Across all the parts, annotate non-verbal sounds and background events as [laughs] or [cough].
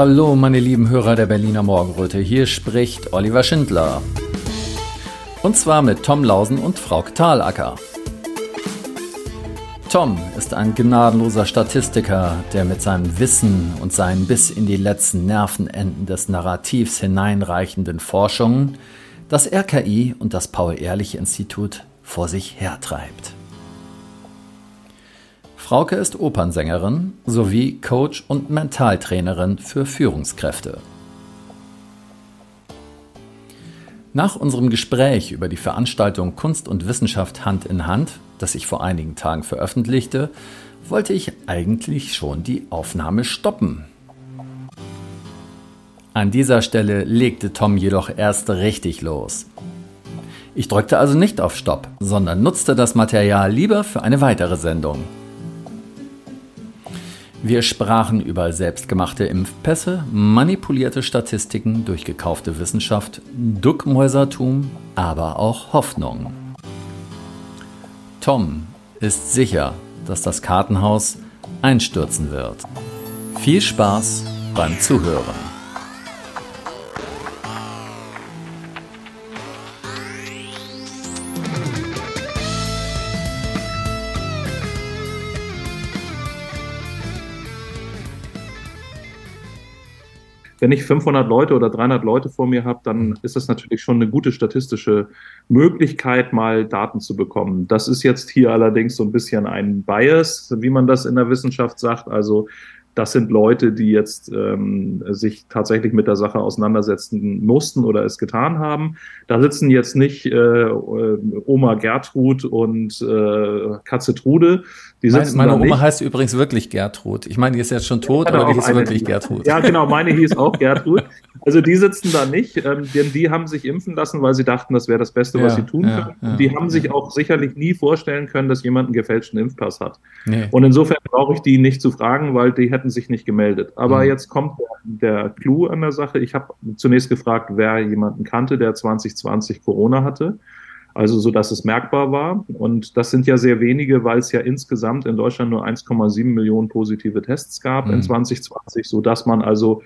Hallo, meine lieben Hörer der Berliner Morgenröte. Hier spricht Oliver Schindler. Und zwar mit Tom Lausen und Frau Thalacker. Tom ist ein gnadenloser Statistiker, der mit seinem Wissen und seinen bis in die letzten Nervenenden des Narrativs hineinreichenden Forschungen das RKI und das Paul-Ehrlich-Institut vor sich hertreibt. Frauke ist Opernsängerin sowie Coach und Mentaltrainerin für Führungskräfte. Nach unserem Gespräch über die Veranstaltung Kunst und Wissenschaft Hand in Hand, das ich vor einigen Tagen veröffentlichte, wollte ich eigentlich schon die Aufnahme stoppen. An dieser Stelle legte Tom jedoch erst richtig los. Ich drückte also nicht auf Stopp, sondern nutzte das Material lieber für eine weitere Sendung. Wir sprachen über selbstgemachte Impfpässe, manipulierte Statistiken durch gekaufte Wissenschaft, Duckmäusertum, aber auch Hoffnung. Tom ist sicher, dass das Kartenhaus einstürzen wird. Viel Spaß beim Zuhören. Wenn ich 500 Leute oder 300 Leute vor mir habe, dann ist das natürlich schon eine gute statistische Möglichkeit, mal Daten zu bekommen. Das ist jetzt hier allerdings so ein bisschen ein Bias, wie man das in der Wissenschaft sagt. Also das sind Leute, die jetzt ähm, sich tatsächlich mit der Sache auseinandersetzen mussten oder es getan haben. Da sitzen jetzt nicht äh, Oma Gertrud und äh, Katze Trude. Die meine, meine Oma nicht. heißt übrigens wirklich Gertrud. Ich meine, die ist jetzt schon tot, aber die ist wirklich Gertrud. Ja, genau, meine hieß auch [laughs] Gertrud. Also die sitzen da nicht, ähm, denn die haben sich impfen lassen, weil sie dachten, das wäre das Beste, ja, was sie tun ja, können. Ja, die haben sich auch sicherlich nie vorstellen können, dass jemand einen gefälschten Impfpass hat. Nee. Und insofern brauche ich die nicht zu fragen, weil die hätten sich nicht gemeldet. Aber mhm. jetzt kommt der, der Clou an der Sache. Ich habe zunächst gefragt, wer jemanden kannte, der 2020 Corona hatte. Also so, dass es merkbar war. Und das sind ja sehr wenige, weil es ja insgesamt in Deutschland nur 1,7 Millionen positive Tests gab mhm. in 2020, so dass man also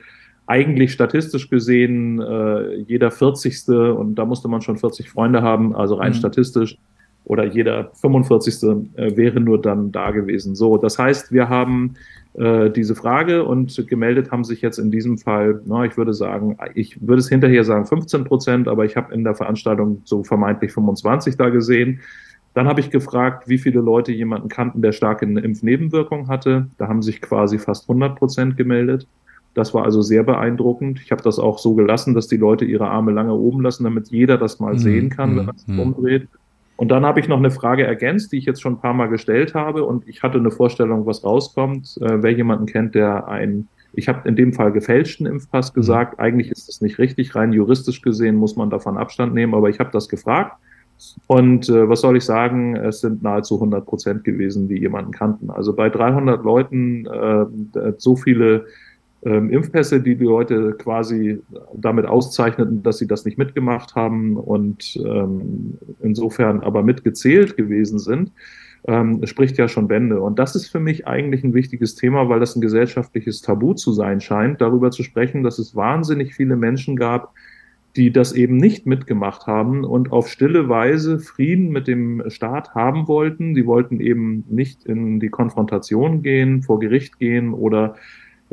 eigentlich statistisch gesehen äh, jeder 40. und da musste man schon 40 Freunde haben, also rein mhm. statistisch, oder jeder 45. Äh, wäre nur dann da gewesen. So, das heißt, wir haben äh, diese Frage und gemeldet haben sich jetzt in diesem Fall, na, ich würde sagen, ich würde es hinterher sagen 15 Prozent, aber ich habe in der Veranstaltung so vermeintlich 25 da gesehen. Dann habe ich gefragt, wie viele Leute jemanden kannten, der starke Impfnebenwirkungen hatte. Da haben sich quasi fast 100 Prozent gemeldet. Das war also sehr beeindruckend. Ich habe das auch so gelassen, dass die Leute ihre Arme lange oben lassen, damit jeder das mal mhm. sehen kann, wenn man es mhm. umdreht. Und dann habe ich noch eine Frage ergänzt, die ich jetzt schon ein paar Mal gestellt habe. Und ich hatte eine Vorstellung, was rauskommt. Äh, wer jemanden kennt, der ein, ich habe in dem Fall gefälschten Impfpass mhm. gesagt. Eigentlich ist das nicht richtig. Rein juristisch gesehen muss man davon Abstand nehmen. Aber ich habe das gefragt. Und äh, was soll ich sagen? Es sind nahezu 100 Prozent gewesen, die jemanden kannten. Also bei 300 Leuten äh, so viele ähm, Impfpässe, die die Leute quasi damit auszeichneten, dass sie das nicht mitgemacht haben und ähm, insofern aber mitgezählt gewesen sind, ähm, spricht ja schon Bände. Und das ist für mich eigentlich ein wichtiges Thema, weil das ein gesellschaftliches Tabu zu sein scheint, darüber zu sprechen, dass es wahnsinnig viele Menschen gab, die das eben nicht mitgemacht haben und auf stille Weise Frieden mit dem Staat haben wollten. Die wollten eben nicht in die Konfrontation gehen, vor Gericht gehen oder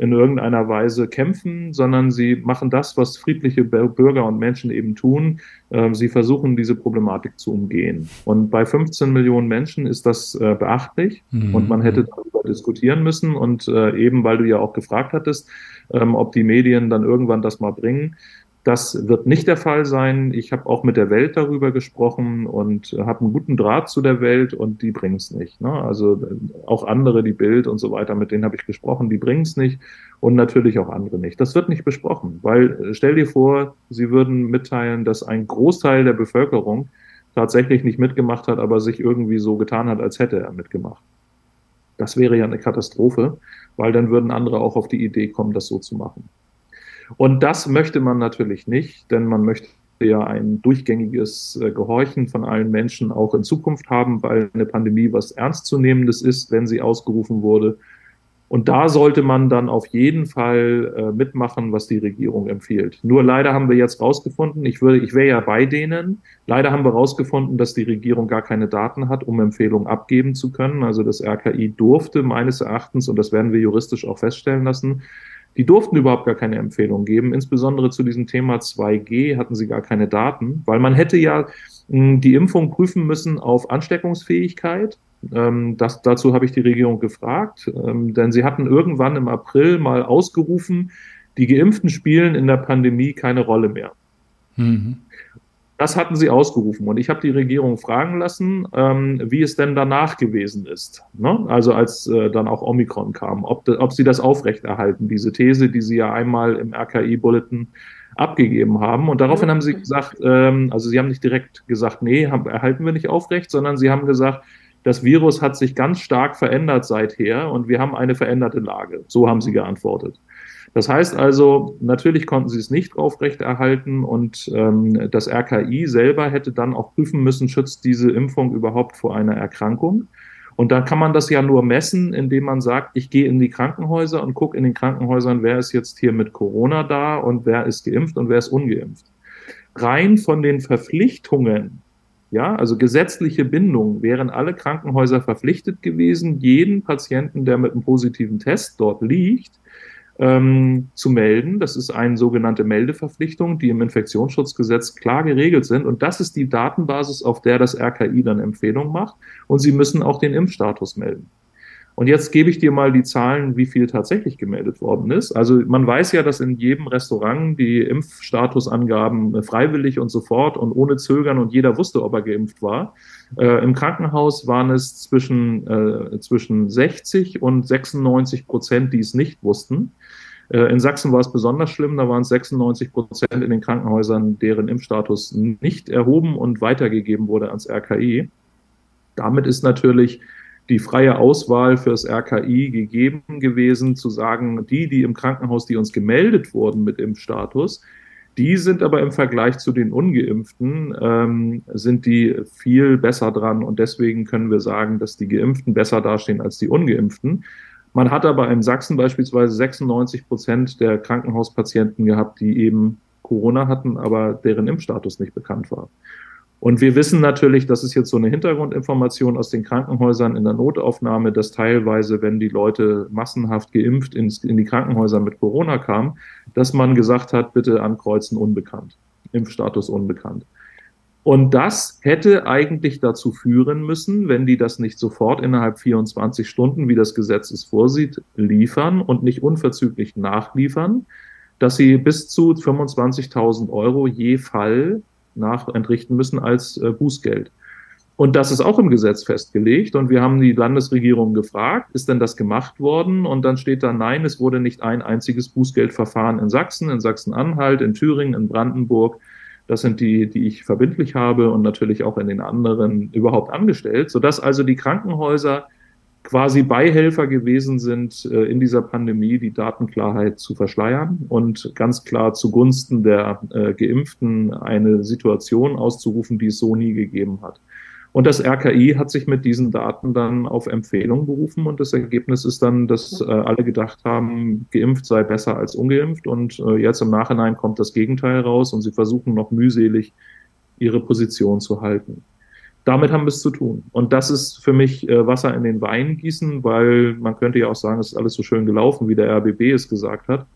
in irgendeiner Weise kämpfen, sondern sie machen das, was friedliche Bürger und Menschen eben tun. Ähm, sie versuchen, diese Problematik zu umgehen. Und bei 15 Millionen Menschen ist das äh, beachtlich mhm. und man hätte darüber diskutieren müssen. Und äh, eben, weil du ja auch gefragt hattest, ähm, ob die Medien dann irgendwann das mal bringen, das wird nicht der Fall sein. Ich habe auch mit der Welt darüber gesprochen und habe einen guten Draht zu der Welt und die bringen es nicht. Ne? Also auch andere, die Bild und so weiter, mit denen habe ich gesprochen, die bringen es nicht und natürlich auch andere nicht. Das wird nicht besprochen, weil äh, stell dir vor, sie würden mitteilen, dass ein Großteil der Bevölkerung tatsächlich nicht mitgemacht hat, aber sich irgendwie so getan hat, als hätte er mitgemacht. Das wäre ja eine Katastrophe, weil dann würden andere auch auf die Idee kommen, das so zu machen. Und das möchte man natürlich nicht, denn man möchte ja ein durchgängiges äh, Gehorchen von allen Menschen auch in Zukunft haben, weil eine Pandemie was Ernstzunehmendes ist, wenn sie ausgerufen wurde. Und da sollte man dann auf jeden Fall äh, mitmachen, was die Regierung empfiehlt. Nur leider haben wir jetzt rausgefunden, ich würde, ich wäre ja bei denen. Leider haben wir rausgefunden, dass die Regierung gar keine Daten hat, um Empfehlungen abgeben zu können. Also das RKI durfte meines Erachtens, und das werden wir juristisch auch feststellen lassen, die durften überhaupt gar keine Empfehlung geben. Insbesondere zu diesem Thema 2G hatten sie gar keine Daten, weil man hätte ja mh, die Impfung prüfen müssen auf Ansteckungsfähigkeit ähm, das, dazu habe ich die Regierung gefragt, ähm, denn sie hatten irgendwann im April mal ausgerufen, die Geimpften spielen in der Pandemie keine Rolle mehr. Mhm. Das hatten sie ausgerufen und ich habe die Regierung fragen lassen, ähm, wie es denn danach gewesen ist. Ne? Also als äh, dann auch Omikron kam, ob, ob sie das aufrechterhalten, diese These, die sie ja einmal im RKI-Bulletin abgegeben haben. Und daraufhin haben sie gesagt, ähm, also sie haben nicht direkt gesagt, nee, haben, erhalten wir nicht aufrecht, sondern sie haben gesagt, das Virus hat sich ganz stark verändert seither und wir haben eine veränderte Lage. So haben sie geantwortet. Das heißt also, natürlich konnten sie es nicht aufrechterhalten und ähm, das RKI selber hätte dann auch prüfen müssen, schützt diese Impfung überhaupt vor einer Erkrankung. Und dann kann man das ja nur messen, indem man sagt, ich gehe in die Krankenhäuser und gucke in den Krankenhäusern, wer ist jetzt hier mit Corona da und wer ist geimpft und wer ist ungeimpft. Rein von den Verpflichtungen, ja, also gesetzliche Bindung wären alle Krankenhäuser verpflichtet gewesen, jeden Patienten, der mit einem positiven Test dort liegt, ähm, zu melden. Das ist eine sogenannte Meldeverpflichtung, die im Infektionsschutzgesetz klar geregelt sind. Und das ist die Datenbasis, auf der das RKI dann Empfehlungen macht. Und Sie müssen auch den Impfstatus melden. Und jetzt gebe ich dir mal die Zahlen, wie viel tatsächlich gemeldet worden ist. Also man weiß ja, dass in jedem Restaurant die Impfstatusangaben äh, freiwillig und sofort und ohne Zögern und jeder wusste, ob er geimpft war. Äh, Im Krankenhaus waren es zwischen, äh, zwischen 60 und 96 Prozent, die es nicht wussten. Äh, in Sachsen war es besonders schlimm, da waren es 96 Prozent in den Krankenhäusern, deren Impfstatus nicht erhoben und weitergegeben wurde ans RKI. Damit ist natürlich die freie Auswahl fürs RKI gegeben gewesen, zu sagen, die, die im Krankenhaus, die uns gemeldet wurden mit Impfstatus, die sind aber im Vergleich zu den Ungeimpften, ähm, sind die viel besser dran und deswegen können wir sagen, dass die Geimpften besser dastehen als die Ungeimpften. Man hat aber in Sachsen beispielsweise 96 Prozent der Krankenhauspatienten gehabt, die eben Corona hatten, aber deren Impfstatus nicht bekannt war. Und wir wissen natürlich, das ist jetzt so eine Hintergrundinformation aus den Krankenhäusern in der Notaufnahme, dass teilweise, wenn die Leute massenhaft geimpft ins, in die Krankenhäuser mit Corona kamen, dass man gesagt hat, bitte ankreuzen unbekannt, Impfstatus unbekannt. Und das hätte eigentlich dazu führen müssen, wenn die das nicht sofort innerhalb 24 Stunden, wie das Gesetz es vorsieht, liefern und nicht unverzüglich nachliefern, dass sie bis zu 25.000 Euro je Fall nachentrichten müssen als äh, Bußgeld. Und das ist auch im Gesetz festgelegt. Und wir haben die Landesregierung gefragt, ist denn das gemacht worden? Und dann steht da, nein, es wurde nicht ein einziges Bußgeldverfahren in Sachsen, in Sachsen-Anhalt, in Thüringen, in Brandenburg. Das sind die, die ich verbindlich habe und natürlich auch in den anderen überhaupt angestellt, sodass also die Krankenhäuser quasi Beihelfer gewesen sind, äh, in dieser Pandemie die Datenklarheit zu verschleiern und ganz klar zugunsten der äh, Geimpften eine Situation auszurufen, die es so nie gegeben hat. Und das RKI hat sich mit diesen Daten dann auf Empfehlung berufen und das Ergebnis ist dann, dass äh, alle gedacht haben, geimpft sei besser als ungeimpft und jetzt im Nachhinein kommt das Gegenteil raus und sie versuchen noch mühselig ihre Position zu halten damit haben wir es zu tun. Und das ist für mich äh, Wasser in den Wein gießen, weil man könnte ja auch sagen, es ist alles so schön gelaufen, wie der RBB es gesagt hat.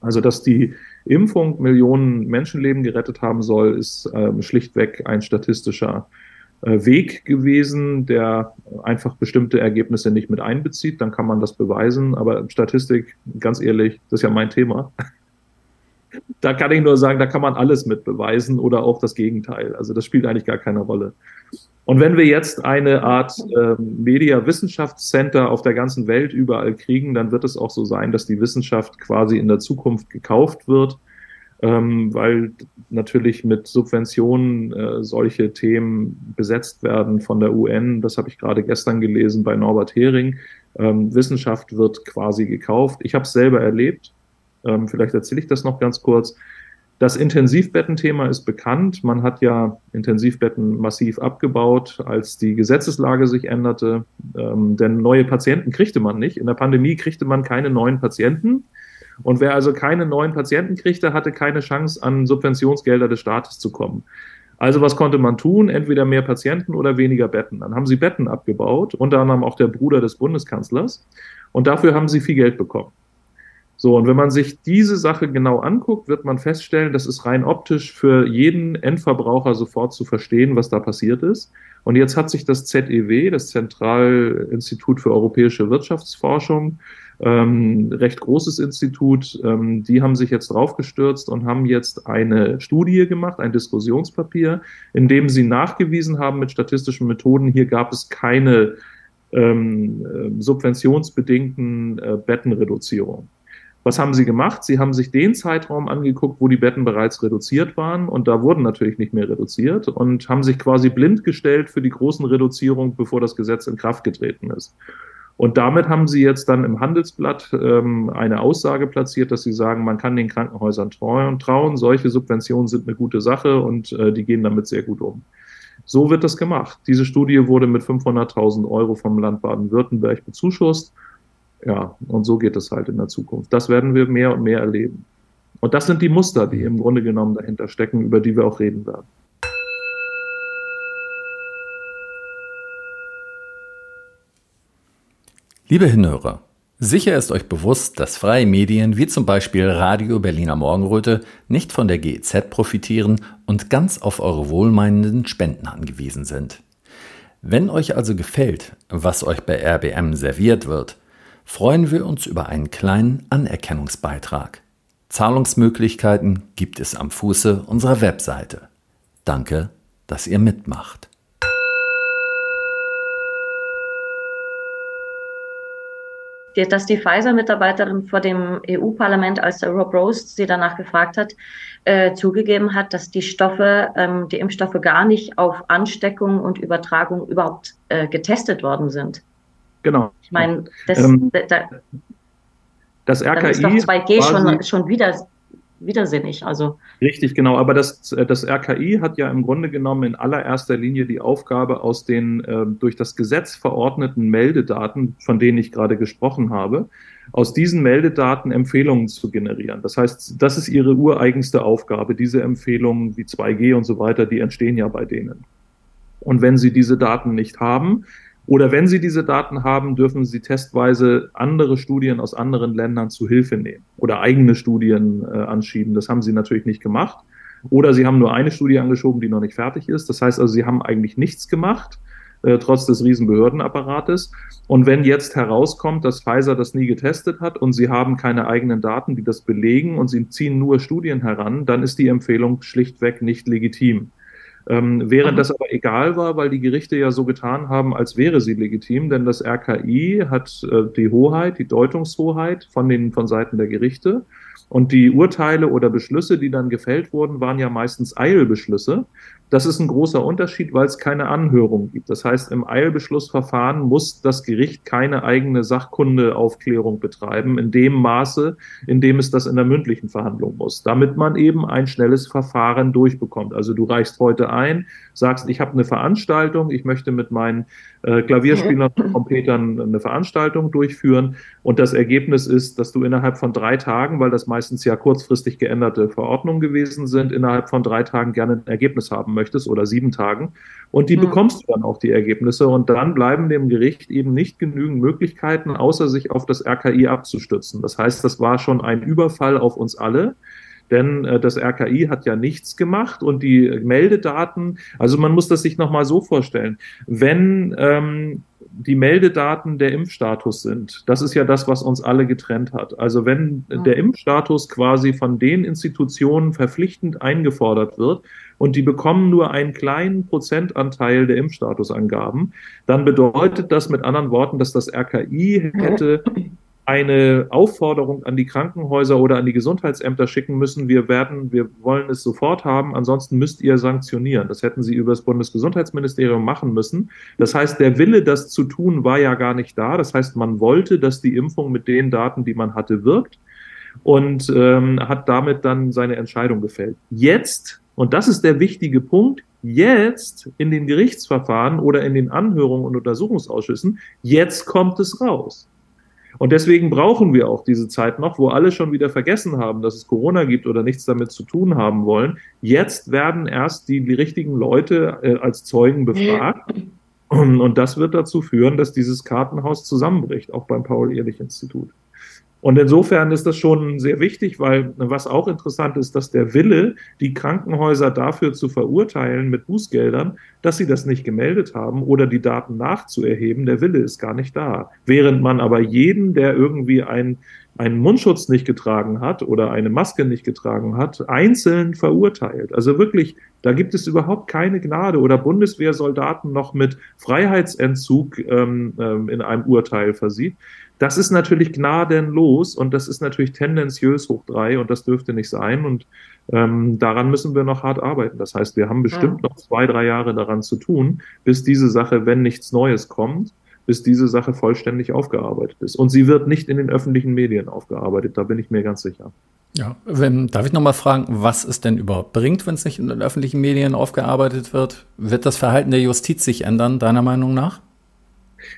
Also, dass die Impfung Millionen Menschenleben gerettet haben soll, ist ähm, schlichtweg ein statistischer äh, Weg gewesen, der einfach bestimmte Ergebnisse nicht mit einbezieht. Dann kann man das beweisen. Aber Statistik, ganz ehrlich, das ist ja mein Thema da kann ich nur sagen, da kann man alles mit beweisen oder auch das Gegenteil. Also das spielt eigentlich gar keine Rolle. Und wenn wir jetzt eine Art äh, Media-Wissenschaftscenter auf der ganzen Welt überall kriegen, dann wird es auch so sein, dass die Wissenschaft quasi in der Zukunft gekauft wird, ähm, weil natürlich mit Subventionen äh, solche Themen besetzt werden von der UN. Das habe ich gerade gestern gelesen bei Norbert Hering. Ähm, Wissenschaft wird quasi gekauft. Ich habe es selber erlebt. Ähm, vielleicht erzähle ich das noch ganz kurz. Das Intensivbettenthema ist bekannt. Man hat ja Intensivbetten massiv abgebaut, als die Gesetzeslage sich änderte. Ähm, denn neue Patienten kriegte man nicht. In der Pandemie kriegte man keine neuen Patienten. Und wer also keine neuen Patienten kriegte, hatte keine Chance, an Subventionsgelder des Staates zu kommen. Also was konnte man tun? Entweder mehr Patienten oder weniger Betten. Dann haben sie Betten abgebaut, unter anderem auch der Bruder des Bundeskanzlers. Und dafür haben sie viel Geld bekommen. So, und wenn man sich diese Sache genau anguckt, wird man feststellen, das ist rein optisch für jeden Endverbraucher sofort zu verstehen, was da passiert ist. Und jetzt hat sich das ZEW, das Zentralinstitut für europäische Wirtschaftsforschung, ähm, recht großes Institut, ähm, die haben sich jetzt draufgestürzt und haben jetzt eine Studie gemacht, ein Diskussionspapier, in dem sie nachgewiesen haben mit statistischen Methoden, hier gab es keine ähm, äh, subventionsbedingten äh, Bettenreduzierung. Was haben sie gemacht? Sie haben sich den Zeitraum angeguckt, wo die Betten bereits reduziert waren und da wurden natürlich nicht mehr reduziert und haben sich quasi blind gestellt für die großen Reduzierungen, bevor das Gesetz in Kraft getreten ist. Und damit haben sie jetzt dann im Handelsblatt ähm, eine Aussage platziert, dass sie sagen, man kann den Krankenhäusern trauen, solche Subventionen sind eine gute Sache und äh, die gehen damit sehr gut um. So wird das gemacht. Diese Studie wurde mit 500.000 Euro vom Land Baden-Württemberg bezuschusst ja, und so geht es halt in der Zukunft. Das werden wir mehr und mehr erleben. Und das sind die Muster, die im Grunde genommen dahinter stecken, über die wir auch reden werden. Liebe Hinhörer, sicher ist euch bewusst, dass freie Medien wie zum Beispiel Radio Berliner Morgenröte nicht von der GEZ profitieren und ganz auf eure wohlmeinenden Spenden angewiesen sind. Wenn euch also gefällt, was euch bei RBM serviert wird, freuen wir uns über einen kleinen Anerkennungsbeitrag. Zahlungsmöglichkeiten gibt es am Fuße unserer Webseite. Danke, dass ihr mitmacht. dass die Pfizer-Mitarbeiterin vor dem EU-Parlament, als Rob Rose sie danach gefragt hat, äh, zugegeben hat, dass die Stoffe, ähm, die Impfstoffe gar nicht auf Ansteckung und Übertragung überhaupt äh, getestet worden sind. Genau. Ich meine, das, ähm, da, das RKI. ist doch 2G schon, schon wieder widersinnig. Also. Richtig, genau. Aber das, das RKI hat ja im Grunde genommen in allererster Linie die Aufgabe, aus den äh, durch das Gesetz verordneten Meldedaten, von denen ich gerade gesprochen habe, aus diesen Meldedaten Empfehlungen zu generieren. Das heißt, das ist ihre ureigenste Aufgabe. Diese Empfehlungen wie 2G und so weiter, die entstehen ja bei denen. Und wenn sie diese Daten nicht haben, oder wenn Sie diese Daten haben, dürfen Sie testweise andere Studien aus anderen Ländern zu Hilfe nehmen oder eigene Studien äh, anschieben. Das haben Sie natürlich nicht gemacht. Oder Sie haben nur eine Studie angeschoben, die noch nicht fertig ist. Das heißt also, Sie haben eigentlich nichts gemacht, äh, trotz des riesen Behördenapparates. Und wenn jetzt herauskommt, dass Pfizer das nie getestet hat und Sie haben keine eigenen Daten, die das belegen und Sie ziehen nur Studien heran, dann ist die Empfehlung schlichtweg nicht legitim. Ähm, während das aber egal war, weil die Gerichte ja so getan haben, als wäre sie legitim, denn das RKI hat äh, die Hoheit, die Deutungshoheit von den von Seiten der Gerichte. Und die Urteile oder Beschlüsse, die dann gefällt wurden, waren ja meistens Eilbeschlüsse. Das ist ein großer Unterschied, weil es keine Anhörung gibt. Das heißt, im Eilbeschlussverfahren muss das Gericht keine eigene Sachkundeaufklärung betreiben, in dem Maße, in dem es das in der mündlichen Verhandlung muss, damit man eben ein schnelles Verfahren durchbekommt. Also du reichst heute ein, sagst, ich habe eine Veranstaltung, ich möchte mit meinen äh, Klavierspielern und Trompetern eine Veranstaltung durchführen und das Ergebnis ist, dass du innerhalb von drei Tagen, weil das meistens ja kurzfristig geänderte Verordnungen gewesen sind, innerhalb von drei Tagen gerne ein Ergebnis haben möchtest oder sieben Tagen und die mhm. bekommst du dann auch die Ergebnisse und dann bleiben dem Gericht eben nicht genügend Möglichkeiten, außer sich auf das RKI abzustützen. Das heißt, das war schon ein Überfall auf uns alle denn äh, das RKI hat ja nichts gemacht und die Meldedaten, also man muss das sich nochmal so vorstellen, wenn ähm, die Meldedaten der Impfstatus sind. Das ist ja das, was uns alle getrennt hat. Also wenn ja. der Impfstatus quasi von den Institutionen verpflichtend eingefordert wird und die bekommen nur einen kleinen Prozentanteil der Impfstatusangaben, dann bedeutet das mit anderen Worten, dass das RKI hätte [laughs] eine Aufforderung an die Krankenhäuser oder an die Gesundheitsämter schicken müssen, wir werden, wir wollen es sofort haben, ansonsten müsst ihr sanktionieren. Das hätten sie über das Bundesgesundheitsministerium machen müssen. Das heißt, der Wille, das zu tun, war ja gar nicht da. Das heißt, man wollte, dass die Impfung mit den Daten, die man hatte, wirkt. und ähm, hat damit dann seine Entscheidung gefällt. Jetzt, und das ist der wichtige Punkt, jetzt in den Gerichtsverfahren oder in den Anhörungen und Untersuchungsausschüssen, jetzt kommt es raus. Und deswegen brauchen wir auch diese Zeit noch, wo alle schon wieder vergessen haben, dass es Corona gibt oder nichts damit zu tun haben wollen. Jetzt werden erst die, die richtigen Leute äh, als Zeugen befragt. Und das wird dazu führen, dass dieses Kartenhaus zusammenbricht, auch beim Paul-Ehrlich-Institut. Und insofern ist das schon sehr wichtig, weil was auch interessant ist, dass der Wille, die Krankenhäuser dafür zu verurteilen mit Bußgeldern, dass sie das nicht gemeldet haben oder die Daten nachzuerheben, der Wille ist gar nicht da. Während man aber jeden, der irgendwie ein, einen Mundschutz nicht getragen hat oder eine Maske nicht getragen hat, einzeln verurteilt. Also wirklich, da gibt es überhaupt keine Gnade oder Bundeswehrsoldaten noch mit Freiheitsentzug ähm, ähm, in einem Urteil versieht. Das ist natürlich gnadenlos und das ist natürlich tendenziös hoch drei und das dürfte nicht sein. Und ähm, daran müssen wir noch hart arbeiten. Das heißt, wir haben bestimmt ja. noch zwei, drei Jahre daran zu tun, bis diese Sache, wenn nichts Neues kommt, bis diese Sache vollständig aufgearbeitet ist. Und sie wird nicht in den öffentlichen Medien aufgearbeitet, da bin ich mir ganz sicher. Ja, wenn, darf ich nochmal fragen, was es denn überhaupt bringt, wenn es nicht in den öffentlichen Medien aufgearbeitet wird? Wird das Verhalten der Justiz sich ändern, deiner Meinung nach?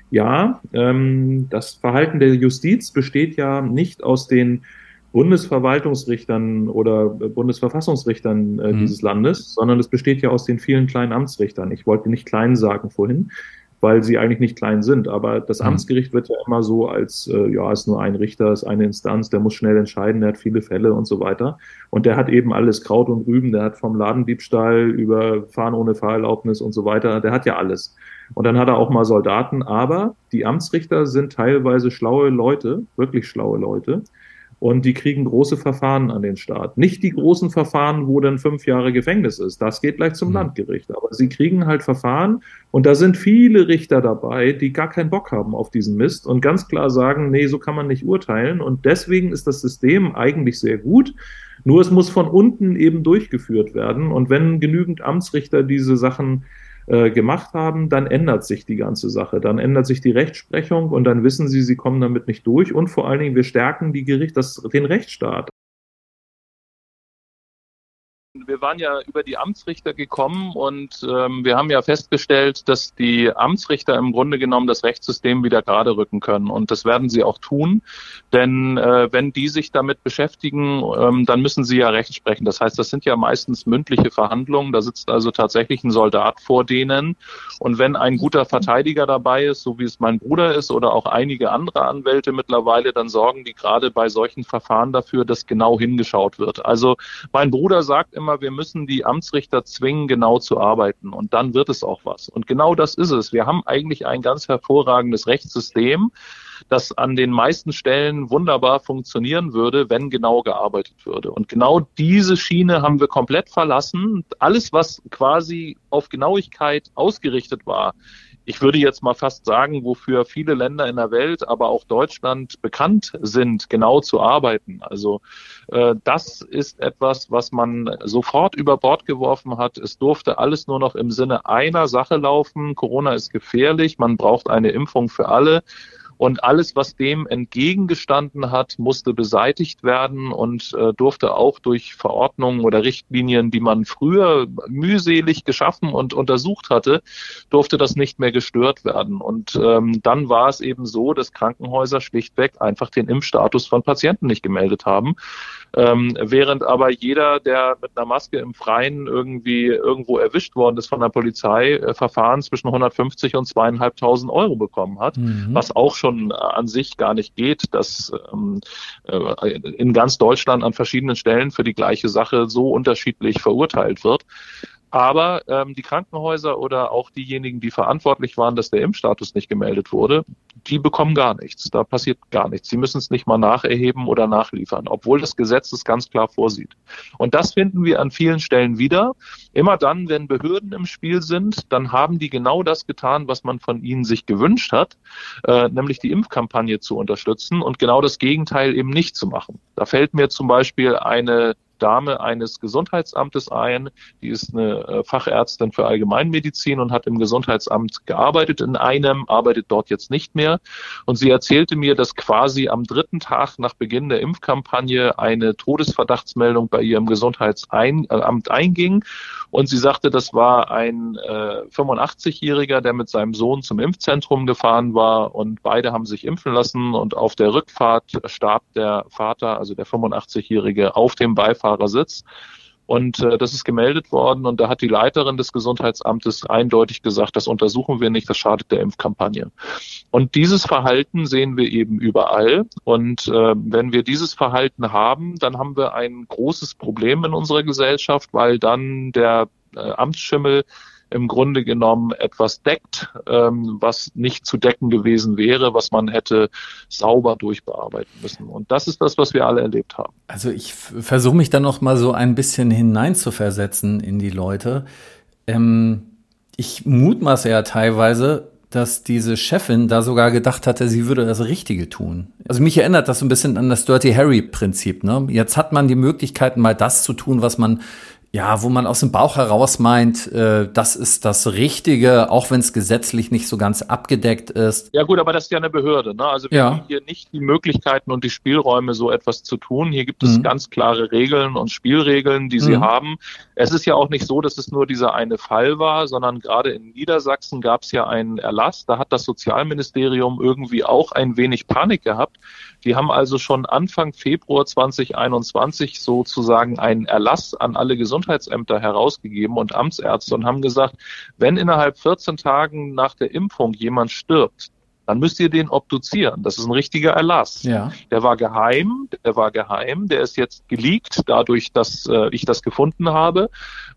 Ja, ähm, das Verhalten der Justiz besteht ja nicht aus den Bundesverwaltungsrichtern oder Bundesverfassungsrichtern äh, mhm. dieses Landes, sondern es besteht ja aus den vielen kleinen Amtsrichtern. Ich wollte nicht klein sagen vorhin, weil sie eigentlich nicht klein sind. Aber das mhm. Amtsgericht wird ja immer so als, äh, ja, ist nur ein Richter, ist eine Instanz, der muss schnell entscheiden, der hat viele Fälle und so weiter. Und der hat eben alles Kraut und Rüben, der hat vom Ladendiebstahl über Fahren ohne Fahrerlaubnis und so weiter, der hat ja alles. Und dann hat er auch mal Soldaten, aber die Amtsrichter sind teilweise schlaue Leute, wirklich schlaue Leute. Und die kriegen große Verfahren an den Start. Nicht die großen Verfahren, wo dann fünf Jahre Gefängnis ist. Das geht gleich zum mhm. Landgericht. Aber sie kriegen halt Verfahren und da sind viele Richter dabei, die gar keinen Bock haben auf diesen Mist und ganz klar sagen, nee, so kann man nicht urteilen. Und deswegen ist das System eigentlich sehr gut. Nur es muss von unten eben durchgeführt werden. Und wenn genügend Amtsrichter diese Sachen äh, gemacht haben, dann ändert sich die ganze Sache. Dann ändert sich die Rechtsprechung und dann wissen sie, sie kommen damit nicht durch. Und vor allen Dingen, wir stärken die Gericht, das, den Rechtsstaat wir waren ja über die Amtsrichter gekommen und ähm, wir haben ja festgestellt, dass die Amtsrichter im Grunde genommen das Rechtssystem wieder gerade rücken können. Und das werden sie auch tun. Denn äh, wenn die sich damit beschäftigen, ähm, dann müssen sie ja Recht sprechen. Das heißt, das sind ja meistens mündliche Verhandlungen. Da sitzt also tatsächlich ein Soldat vor denen. Und wenn ein guter Verteidiger dabei ist, so wie es mein Bruder ist oder auch einige andere Anwälte mittlerweile, dann sorgen die gerade bei solchen Verfahren dafür, dass genau hingeschaut wird. Also mein Bruder sagt immer, wir müssen die Amtsrichter zwingen, genau zu arbeiten. Und dann wird es auch was. Und genau das ist es. Wir haben eigentlich ein ganz hervorragendes Rechtssystem, das an den meisten Stellen wunderbar funktionieren würde, wenn genau gearbeitet würde. Und genau diese Schiene haben wir komplett verlassen. Alles, was quasi auf Genauigkeit ausgerichtet war, ich würde jetzt mal fast sagen, wofür viele Länder in der Welt, aber auch Deutschland bekannt sind, genau zu arbeiten. Also äh, das ist etwas, was man sofort über Bord geworfen hat. Es durfte alles nur noch im Sinne einer Sache laufen. Corona ist gefährlich, man braucht eine Impfung für alle. Und alles, was dem entgegengestanden hat, musste beseitigt werden und äh, durfte auch durch Verordnungen oder Richtlinien, die man früher mühselig geschaffen und untersucht hatte, durfte das nicht mehr gestört werden. Und ähm, dann war es eben so, dass Krankenhäuser schlichtweg einfach den Impfstatus von Patienten nicht gemeldet haben. Ähm, während aber jeder, der mit einer Maske im Freien irgendwie irgendwo erwischt worden ist von der Polizei, äh, Verfahren zwischen 150 und zweieinhalbtausend Euro bekommen hat, mhm. was auch schon äh, an sich gar nicht geht, dass ähm, äh, in ganz Deutschland an verschiedenen Stellen für die gleiche Sache so unterschiedlich verurteilt wird. Aber ähm, die Krankenhäuser oder auch diejenigen, die verantwortlich waren, dass der Impfstatus nicht gemeldet wurde, die bekommen gar nichts. Da passiert gar nichts. Sie müssen es nicht mal nacherheben oder nachliefern, obwohl das Gesetz es ganz klar vorsieht. Und das finden wir an vielen Stellen wieder. Immer dann, wenn Behörden im Spiel sind, dann haben die genau das getan, was man von ihnen sich gewünscht hat, äh, nämlich die Impfkampagne zu unterstützen und genau das Gegenteil eben nicht zu machen. Da fällt mir zum Beispiel eine Dame eines Gesundheitsamtes ein. Die ist eine äh, Fachärztin für Allgemeinmedizin und hat im Gesundheitsamt gearbeitet in einem, arbeitet dort jetzt nicht mehr. Und sie erzählte mir, dass quasi am dritten Tag nach Beginn der Impfkampagne eine Todesverdachtsmeldung bei ihrem Gesundheitsamt einging. Und sie sagte, das war ein äh, 85-Jähriger, der mit seinem Sohn zum Impfzentrum gefahren war und beide haben sich impfen lassen und auf der Rückfahrt starb der Vater, also der 85-Jährige, auf dem Beifahrersitz. Und äh, das ist gemeldet worden und da hat die Leiterin des Gesundheitsamtes eindeutig gesagt, das untersuchen wir nicht, das schadet der Impfkampagne. Und dieses Verhalten sehen wir eben überall. Und äh, wenn wir dieses Verhalten haben, dann haben wir ein großes Problem in unserer Gesellschaft, weil dann der äh, Amtsschimmel im Grunde genommen etwas deckt, ähm, was nicht zu decken gewesen wäre, was man hätte sauber durchbearbeiten müssen. Und das ist das, was wir alle erlebt haben. Also ich versuche mich da noch mal so ein bisschen hineinzuversetzen in die Leute. Ähm, ich mutmaße ja teilweise, dass diese Chefin da sogar gedacht hatte, sie würde das Richtige tun. Also mich erinnert das so ein bisschen an das Dirty Harry Prinzip. Ne? Jetzt hat man die Möglichkeit, mal das zu tun, was man ja, wo man aus dem Bauch heraus meint, äh, das ist das Richtige, auch wenn es gesetzlich nicht so ganz abgedeckt ist. Ja gut, aber das ist ja eine Behörde. Ne? Also wir ja. haben hier nicht die Möglichkeiten und die Spielräume, so etwas zu tun. Hier gibt es mhm. ganz klare Regeln und Spielregeln, die sie mhm. haben. Es ist ja auch nicht so, dass es nur dieser eine Fall war, sondern gerade in Niedersachsen gab es ja einen Erlass. Da hat das Sozialministerium irgendwie auch ein wenig Panik gehabt. Die haben also schon Anfang Februar 2021 sozusagen einen Erlass an alle Gesundheitsämter herausgegeben und Amtsärzte und haben gesagt, wenn innerhalb 14 Tagen nach der Impfung jemand stirbt, dann müsst ihr den obduzieren. Das ist ein richtiger Erlass. Ja. Der war geheim, der war geheim, der ist jetzt geleakt, dadurch, dass äh, ich das gefunden habe,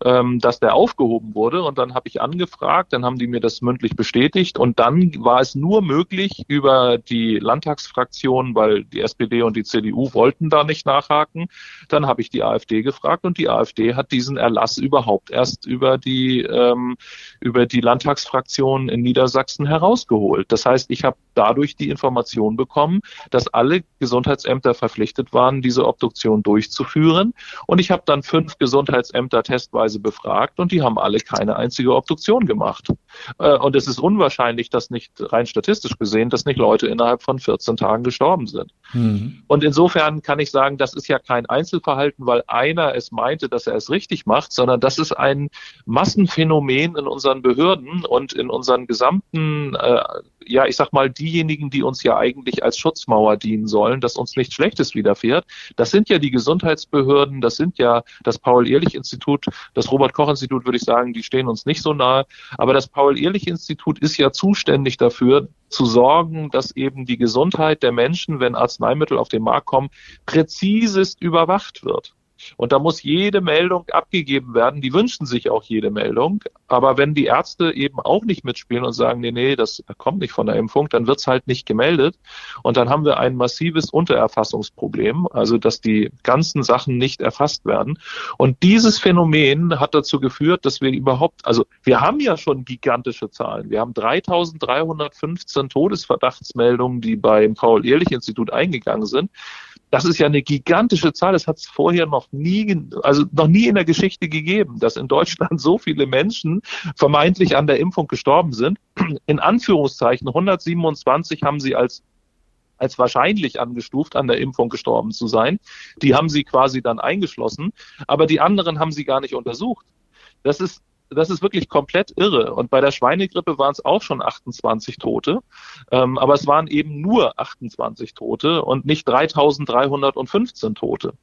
ähm, dass der aufgehoben wurde. Und dann habe ich angefragt, dann haben die mir das mündlich bestätigt. Und dann war es nur möglich über die Landtagsfraktion, weil die SPD und die CDU wollten da nicht nachhaken. Dann habe ich die AfD gefragt und die AfD hat diesen Erlass überhaupt erst über die, ähm, über die Landtagsfraktion in Niedersachsen herausgeholt. Das heißt, ich ich habe dadurch die Information bekommen, dass alle Gesundheitsämter verpflichtet waren, diese Obduktion durchzuführen. Und ich habe dann fünf Gesundheitsämter testweise befragt und die haben alle keine einzige Obduktion gemacht. Äh, und es ist unwahrscheinlich, dass nicht rein statistisch gesehen, dass nicht Leute innerhalb von 14 Tagen gestorben sind. Mhm. Und insofern kann ich sagen, das ist ja kein Einzelverhalten, weil einer es meinte, dass er es richtig macht, sondern das ist ein Massenphänomen in unseren Behörden und in unseren gesamten, äh, ja, ich sag mal, diejenigen, die uns ja eigentlich als Schutzmauer dienen sollen, dass uns nichts Schlechtes widerfährt. Das sind ja die Gesundheitsbehörden, das sind ja das Paul-Ehrlich-Institut, das Robert-Koch-Institut, würde ich sagen, die stehen uns nicht so nahe. Aber das Paul-Ehrlich-Institut ist ja zuständig dafür, zu sorgen, dass eben die Gesundheit der Menschen, wenn Arzneimittel auf den Markt kommen, präzisest überwacht wird. Und da muss jede Meldung abgegeben werden. Die wünschen sich auch jede Meldung. Aber wenn die Ärzte eben auch nicht mitspielen und sagen, nee, nee, das kommt nicht von der Impfung, dann wird's halt nicht gemeldet. Und dann haben wir ein massives Untererfassungsproblem, also dass die ganzen Sachen nicht erfasst werden. Und dieses Phänomen hat dazu geführt, dass wir überhaupt, also wir haben ja schon gigantische Zahlen. Wir haben 3315 Todesverdachtsmeldungen, die beim Paul-Ehrlich-Institut eingegangen sind. Das ist ja eine gigantische Zahl. Das hat es vorher noch nie, also noch nie in der Geschichte gegeben, dass in Deutschland so viele Menschen vermeintlich an der Impfung gestorben sind. In Anführungszeichen 127 haben sie als als wahrscheinlich angestuft, an der Impfung gestorben zu sein. Die haben sie quasi dann eingeschlossen, aber die anderen haben sie gar nicht untersucht. Das ist das ist wirklich komplett irre. Und bei der Schweinegrippe waren es auch schon 28 Tote, ähm, aber es waren eben nur 28 Tote und nicht 3315 Tote.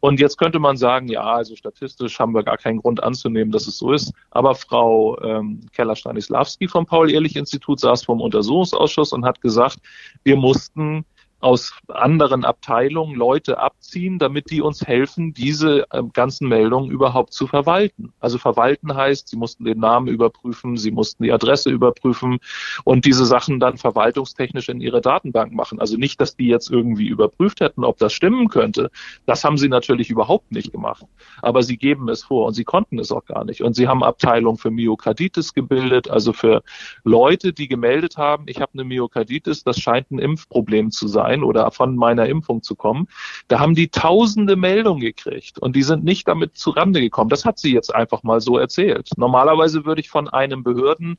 Und jetzt könnte man sagen, ja, also statistisch haben wir gar keinen Grund anzunehmen, dass es so ist. Aber Frau ähm, Keller-Stanislawski vom Paul-Ehrlich-Institut saß vom Untersuchungsausschuss und hat gesagt, wir mussten aus anderen Abteilungen Leute abziehen, damit die uns helfen, diese äh, ganzen Meldungen überhaupt zu verwalten. Also verwalten heißt, sie mussten den Namen überprüfen, sie mussten die Adresse überprüfen und diese Sachen dann verwaltungstechnisch in ihre Datenbank machen. Also nicht, dass die jetzt irgendwie überprüft hätten, ob das stimmen könnte. Das haben sie natürlich überhaupt nicht gemacht. Aber sie geben es vor und sie konnten es auch gar nicht. Und sie haben Abteilung für Myokarditis gebildet, also für Leute, die gemeldet haben, ich habe eine Myokarditis, das scheint ein Impfproblem zu sein sein oder von meiner Impfung zu kommen. Da haben die tausende Meldungen gekriegt und die sind nicht damit zurande gekommen. Das hat sie jetzt einfach mal so erzählt. Normalerweise würde ich von einem Behörden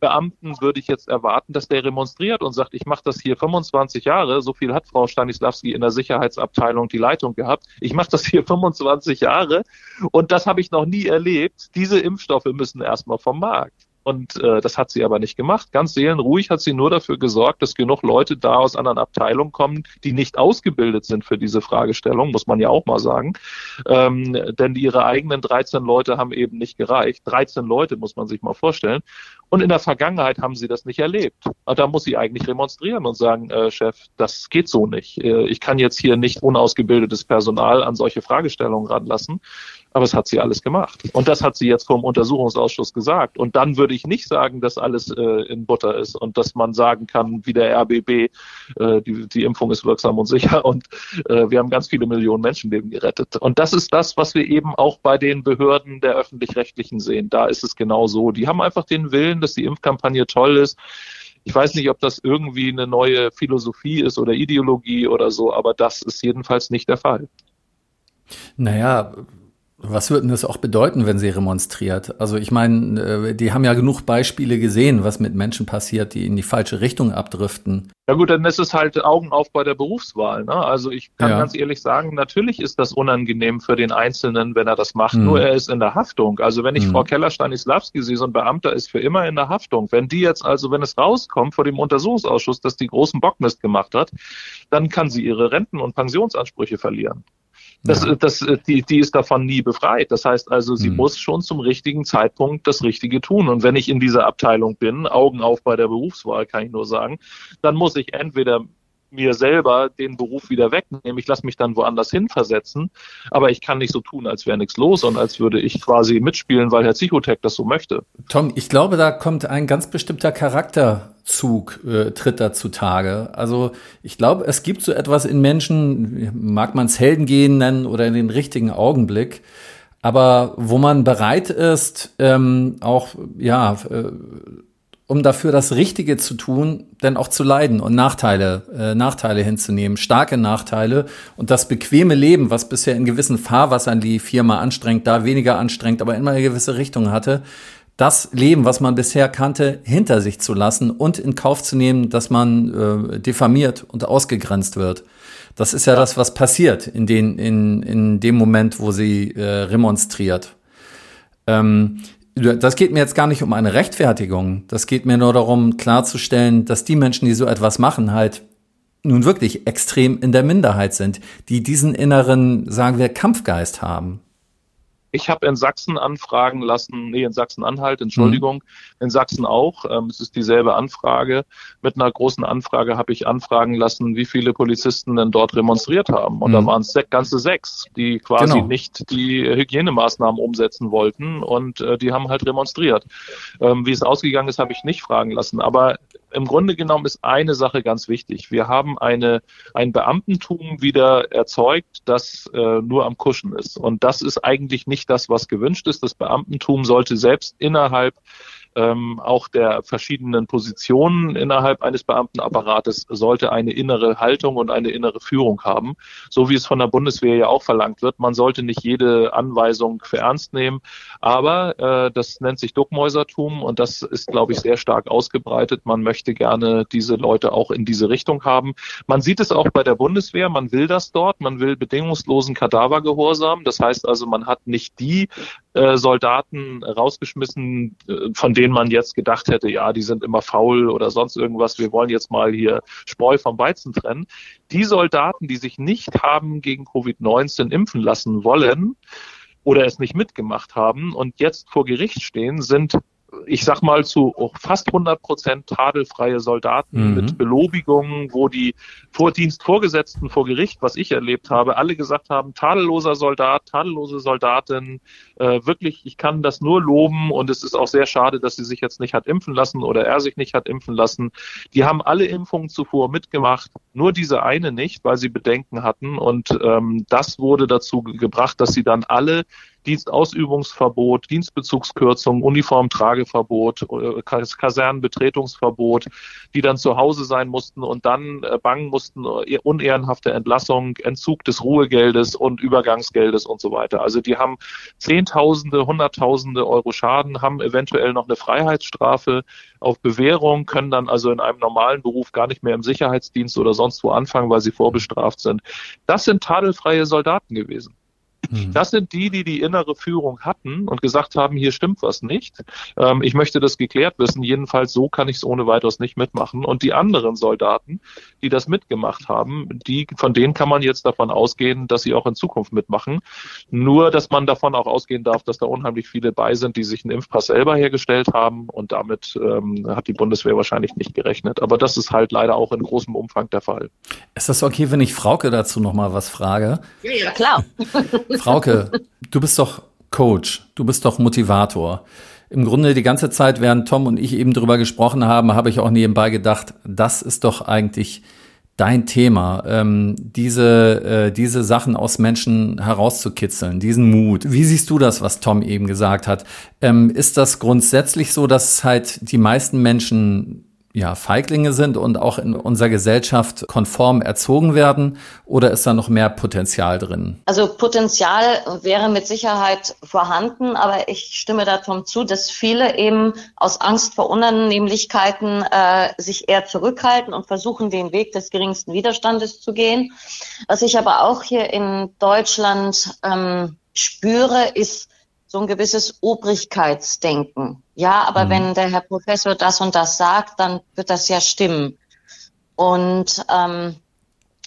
Beamten würde ich jetzt erwarten, dass der remonstriert und sagt, ich mache das hier 25 Jahre, so viel hat Frau Stanislawski in der Sicherheitsabteilung die Leitung gehabt. Ich mache das hier 25 Jahre und das habe ich noch nie erlebt. Diese Impfstoffe müssen erstmal vom Markt. Und äh, das hat sie aber nicht gemacht. Ganz seelenruhig hat sie nur dafür gesorgt, dass genug Leute da aus anderen Abteilungen kommen, die nicht ausgebildet sind für diese Fragestellung, muss man ja auch mal sagen. Ähm, denn ihre eigenen 13 Leute haben eben nicht gereicht. 13 Leute muss man sich mal vorstellen. Und in der Vergangenheit haben sie das nicht erlebt. Und da muss sie eigentlich remonstrieren und sagen, äh, Chef, das geht so nicht. Äh, ich kann jetzt hier nicht unausgebildetes Personal an solche Fragestellungen ranlassen. Aber es hat sie alles gemacht. Und das hat sie jetzt vom Untersuchungsausschuss gesagt. Und dann würde ich nicht sagen, dass alles äh, in Butter ist und dass man sagen kann, wie der RBB, äh, die, die Impfung ist wirksam und sicher [laughs] und äh, wir haben ganz viele Millionen Menschenleben gerettet. Und das ist das, was wir eben auch bei den Behörden der öffentlich-rechtlichen sehen. Da ist es genau so. Die haben einfach den Willen, dass die Impfkampagne toll ist. Ich weiß nicht, ob das irgendwie eine neue Philosophie ist oder Ideologie oder so, aber das ist jedenfalls nicht der Fall. Naja, was würde denn das auch bedeuten, wenn sie remonstriert? Also ich meine, äh, die haben ja genug Beispiele gesehen, was mit Menschen passiert, die in die falsche Richtung abdriften. Ja gut, dann ist es halt Augen auf bei der Berufswahl. Ne? Also ich kann ja. ganz ehrlich sagen, natürlich ist das unangenehm für den Einzelnen, wenn er das macht. Mhm. Nur er ist in der Haftung. Also wenn ich mhm. Frau Keller-Stanislawski sehe, so ein Beamter ist für immer in der Haftung. Wenn die jetzt also, wenn es rauskommt vor dem Untersuchungsausschuss, dass die großen Bockmist gemacht hat, dann kann sie ihre Renten- und Pensionsansprüche verlieren. Das, ja. das, die, die ist davon nie befreit. Das heißt also, sie mhm. muss schon zum richtigen Zeitpunkt das Richtige tun. Und wenn ich in dieser Abteilung bin, Augen auf bei der Berufswahl, kann ich nur sagen, dann muss ich entweder mir selber den Beruf wieder wegnehmen. Ich lasse mich dann woanders hin versetzen, aber ich kann nicht so tun, als wäre nichts los und als würde ich quasi mitspielen, weil Herr Zichotek das so möchte. Tom, ich glaube, da kommt ein ganz bestimmter Charakterzug, äh, tritt da zutage. Also ich glaube, es gibt so etwas in Menschen, mag man es Heldengehen nennen oder in den richtigen Augenblick, aber wo man bereit ist, ähm, auch ja äh, um dafür das Richtige zu tun, denn auch zu leiden und Nachteile, äh, Nachteile hinzunehmen, starke Nachteile und das bequeme Leben, was bisher in gewissen Fahrwassern lief, hier mal anstrengend, da weniger anstrengend, aber immer eine gewisse Richtung hatte, das Leben, was man bisher kannte, hinter sich zu lassen und in Kauf zu nehmen, dass man äh, diffamiert und ausgegrenzt wird. Das ist ja, ja, das, was passiert in, den, in, in dem Moment, wo sie äh, remonstriert. Ähm, das geht mir jetzt gar nicht um eine Rechtfertigung. Das geht mir nur darum, klarzustellen, dass die Menschen, die so etwas machen, halt nun wirklich extrem in der Minderheit sind, die diesen inneren, sagen wir, Kampfgeist haben. Ich habe in Sachsen anfragen lassen, nee, in Sachsen-Anhalt, Entschuldigung, mhm. in Sachsen auch. Ähm, es ist dieselbe Anfrage. Mit einer großen Anfrage habe ich anfragen lassen, wie viele Polizisten denn dort remonstriert haben. Und mhm. da waren es ganze sechs, die quasi genau. nicht die Hygienemaßnahmen umsetzen wollten. Und äh, die haben halt remonstriert. Ähm, wie es ausgegangen ist, habe ich nicht fragen lassen. Aber im Grunde genommen ist eine Sache ganz wichtig. Wir haben eine, ein Beamtentum wieder erzeugt, das äh, nur am Kuschen ist. Und das ist eigentlich nicht das, was gewünscht ist. Das Beamtentum sollte selbst innerhalb ähm, auch der verschiedenen Positionen innerhalb eines Beamtenapparates sollte eine innere Haltung und eine innere Führung haben, so wie es von der Bundeswehr ja auch verlangt wird. Man sollte nicht jede Anweisung für ernst nehmen, aber äh, das nennt sich Duckmäusertum und das ist, glaube ich, sehr stark ausgebreitet. Man möchte gerne diese Leute auch in diese Richtung haben. Man sieht es auch bei der Bundeswehr, man will das dort, man will bedingungslosen Kadavergehorsam. Das heißt also, man hat nicht die äh, Soldaten rausgeschmissen, äh, von denen man jetzt gedacht hätte, ja, die sind immer faul oder sonst irgendwas, wir wollen jetzt mal hier Spreu vom Weizen trennen. Die Soldaten, die sich nicht haben gegen Covid-19 impfen lassen wollen, oder es nicht mitgemacht haben und jetzt vor Gericht stehen, sind ich sag mal, zu fast 100 Prozent tadelfreie Soldaten mhm. mit Belobigungen, wo die Vordienstvorgesetzten vor Gericht, was ich erlebt habe, alle gesagt haben, tadelloser Soldat, tadellose Soldatin, äh, wirklich, ich kann das nur loben und es ist auch sehr schade, dass sie sich jetzt nicht hat impfen lassen oder er sich nicht hat impfen lassen. Die haben alle Impfungen zuvor mitgemacht nur diese eine nicht, weil sie Bedenken hatten. Und ähm, das wurde dazu gebracht, dass sie dann alle Dienstausübungsverbot, Dienstbezugskürzung, Uniformtrageverbot, äh, Kasernenbetretungsverbot, die dann zu Hause sein mussten und dann äh, bangen mussten, äh, unehrenhafte Entlassung, Entzug des Ruhegeldes und Übergangsgeldes und so weiter. Also die haben Zehntausende, Hunderttausende Euro Schaden, haben eventuell noch eine Freiheitsstrafe auf Bewährung, können dann also in einem normalen Beruf gar nicht mehr im Sicherheitsdienst oder sonst wo anfangen, weil sie vorbestraft sind. Das sind tadelfreie Soldaten gewesen. Mhm. Das sind die, die die innere Führung hatten und gesagt haben, hier stimmt was nicht. Ähm, ich möchte das geklärt wissen. Jedenfalls so kann ich es ohne weiteres nicht mitmachen. Und die anderen Soldaten, die das mitgemacht haben, die, von denen kann man jetzt davon ausgehen, dass sie auch in Zukunft mitmachen. Nur, dass man davon auch ausgehen darf, dass da unheimlich viele bei sind, die sich einen Impfpass selber hergestellt haben. Und damit ähm, hat die Bundeswehr wahrscheinlich nicht gerechnet. Aber das ist halt leider auch in großem Umfang der Fall. Ist das okay, wenn ich Frauke dazu noch mal was frage? Ja, ja klar. [laughs] [laughs] Frauke, du bist doch Coach, du bist doch Motivator. Im Grunde die ganze Zeit, während Tom und ich eben drüber gesprochen haben, habe ich auch nebenbei gedacht, das ist doch eigentlich dein Thema, ähm, diese, äh, diese Sachen aus Menschen herauszukitzeln, diesen Mut. Wie siehst du das, was Tom eben gesagt hat? Ähm, ist das grundsätzlich so, dass halt die meisten Menschen ja, Feiglinge sind und auch in unserer Gesellschaft konform erzogen werden? Oder ist da noch mehr Potenzial drin? Also Potenzial wäre mit Sicherheit vorhanden, aber ich stimme dazu zu, dass viele eben aus Angst vor Unannehmlichkeiten äh, sich eher zurückhalten und versuchen, den Weg des geringsten Widerstandes zu gehen. Was ich aber auch hier in Deutschland ähm, spüre, ist so ein gewisses Obrigkeitsdenken. Ja, aber mhm. wenn der Herr Professor das und das sagt, dann wird das ja stimmen. Und ähm,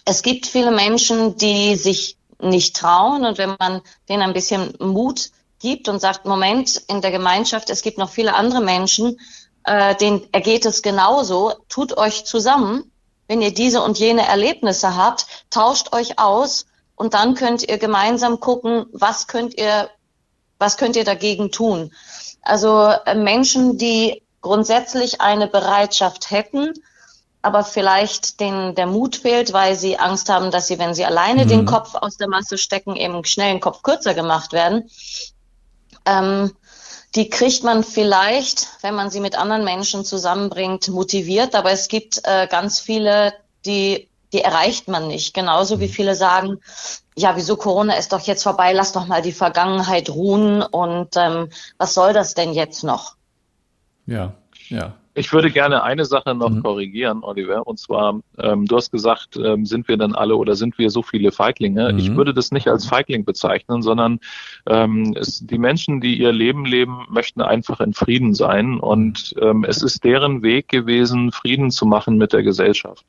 es gibt viele Menschen, die sich nicht trauen und wenn man denen ein bisschen Mut gibt und sagt, Moment, in der Gemeinschaft, es gibt noch viele andere Menschen, äh, denen ergeht es genauso, tut euch zusammen, wenn ihr diese und jene Erlebnisse habt, tauscht euch aus und dann könnt ihr gemeinsam gucken, was könnt ihr was könnt ihr dagegen tun? Also äh, Menschen, die grundsätzlich eine Bereitschaft hätten, aber vielleicht den, der Mut fehlt, weil sie Angst haben, dass sie, wenn sie alleine mhm. den Kopf aus der Masse stecken, eben schnell den Kopf kürzer gemacht werden. Ähm, die kriegt man vielleicht, wenn man sie mit anderen Menschen zusammenbringt, motiviert. Aber es gibt äh, ganz viele, die, die erreicht man nicht. Genauso wie mhm. viele sagen, ja, wieso Corona ist doch jetzt vorbei, lass doch mal die Vergangenheit ruhen und ähm, was soll das denn jetzt noch? Ja, ja. Ich würde gerne eine Sache noch mhm. korrigieren, Oliver. Und zwar, ähm, du hast gesagt, ähm, sind wir denn alle oder sind wir so viele Feiglinge? Mhm. Ich würde das nicht als Feigling bezeichnen, sondern ähm, es, die Menschen, die ihr Leben leben, möchten einfach in Frieden sein. Und ähm, es ist deren Weg gewesen, Frieden zu machen mit der Gesellschaft.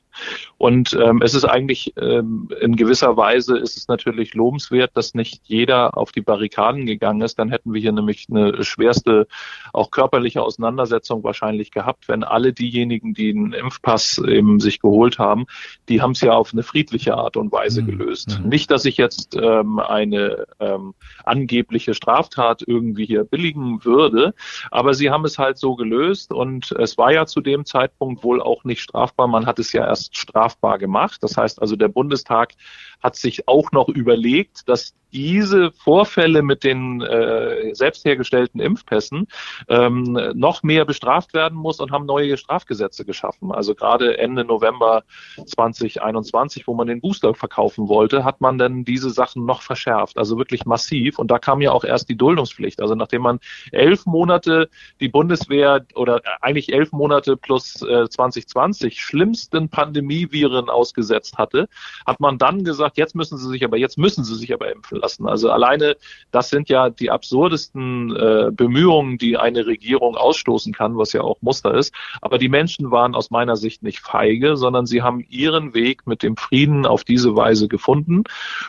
Und ähm, es ist eigentlich ähm, in gewisser Weise ist es natürlich lobenswert, dass nicht jeder auf die Barrikaden gegangen ist. Dann hätten wir hier nämlich eine schwerste, auch körperliche Auseinandersetzung wahrscheinlich gehabt, wenn alle diejenigen, die einen Impfpass eben sich geholt haben, die haben es ja auf eine friedliche Art und Weise mhm. gelöst. Mhm. Nicht, dass ich jetzt ähm, eine ähm, angebliche Straftat irgendwie hier billigen würde, aber sie haben es halt so gelöst und es war ja zu dem Zeitpunkt wohl auch nicht strafbar. Man hat es ja erst strafbar gemacht. Das heißt also, der Bundestag hat sich auch noch überlegt, dass diese Vorfälle mit den äh, selbst hergestellten Impfpässen ähm, noch mehr bestraft werden muss und haben neue Strafgesetze geschaffen. Also gerade Ende November 2021, wo man den Booster verkaufen wollte, hat man dann diese Sachen noch verschärft, also wirklich massiv. Und da kam ja auch erst die Duldungspflicht. Also nachdem man elf Monate die Bundeswehr oder eigentlich elf Monate plus äh, 2020 schlimmsten Pandemieviren ausgesetzt hatte, hat man dann gesagt, jetzt müssen sie sich aber, jetzt müssen sie sich aber impfen. Also alleine, das sind ja die absurdesten äh, Bemühungen, die eine Regierung ausstoßen kann, was ja auch Muster ist. Aber die Menschen waren aus meiner Sicht nicht feige, sondern sie haben ihren Weg mit dem Frieden auf diese Weise gefunden.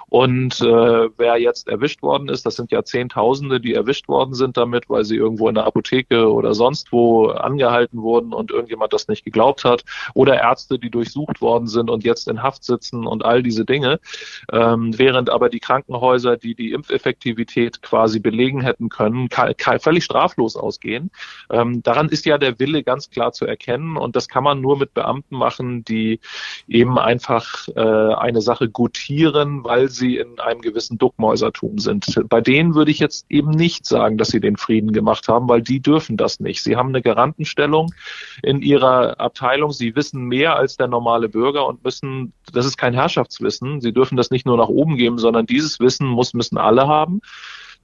Und äh, wer jetzt erwischt worden ist, das sind ja Zehntausende, die erwischt worden sind damit, weil sie irgendwo in der Apotheke oder sonst wo angehalten wurden und irgendjemand das nicht geglaubt hat. Oder Ärzte, die durchsucht worden sind und jetzt in Haft sitzen und all diese Dinge. Ähm, während aber die Krankenhäuser Krankenhäuser, die die Impfeffektivität quasi belegen hätten können, völlig straflos ausgehen. Ähm, daran ist ja der Wille ganz klar zu erkennen und das kann man nur mit Beamten machen, die eben einfach äh, eine Sache gutieren, weil sie in einem gewissen Duckmäusertum sind. Bei denen würde ich jetzt eben nicht sagen, dass sie den Frieden gemacht haben, weil die dürfen das nicht. Sie haben eine Garantenstellung in ihrer Abteilung. Sie wissen mehr als der normale Bürger und müssen, das ist kein Herrschaftswissen. Sie dürfen das nicht nur nach oben geben, sondern dieses Wissen muss, müssen alle haben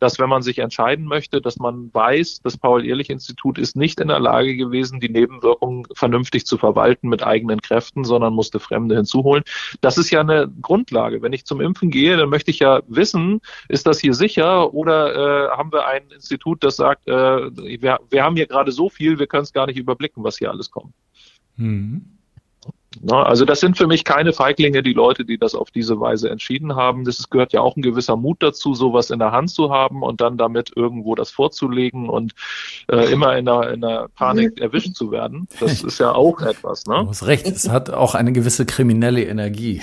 dass wenn man sich entscheiden möchte, dass man weiß, das Paul-Ehrlich-Institut ist nicht in der Lage gewesen, die Nebenwirkungen vernünftig zu verwalten mit eigenen Kräften, sondern musste Fremde hinzuholen. Das ist ja eine Grundlage. Wenn ich zum Impfen gehe, dann möchte ich ja wissen, ist das hier sicher oder äh, haben wir ein Institut, das sagt, äh, wir, wir haben hier gerade so viel, wir können es gar nicht überblicken, was hier alles kommt. Mhm. Na, also das sind für mich keine Feiglinge, die Leute, die das auf diese Weise entschieden haben. Das gehört ja auch ein gewisser Mut dazu, sowas in der Hand zu haben und dann damit irgendwo das vorzulegen und äh, immer in einer, in einer Panik erwischt zu werden. Das [laughs] ist ja auch etwas. Ne? Du hast recht, es hat auch eine gewisse kriminelle Energie.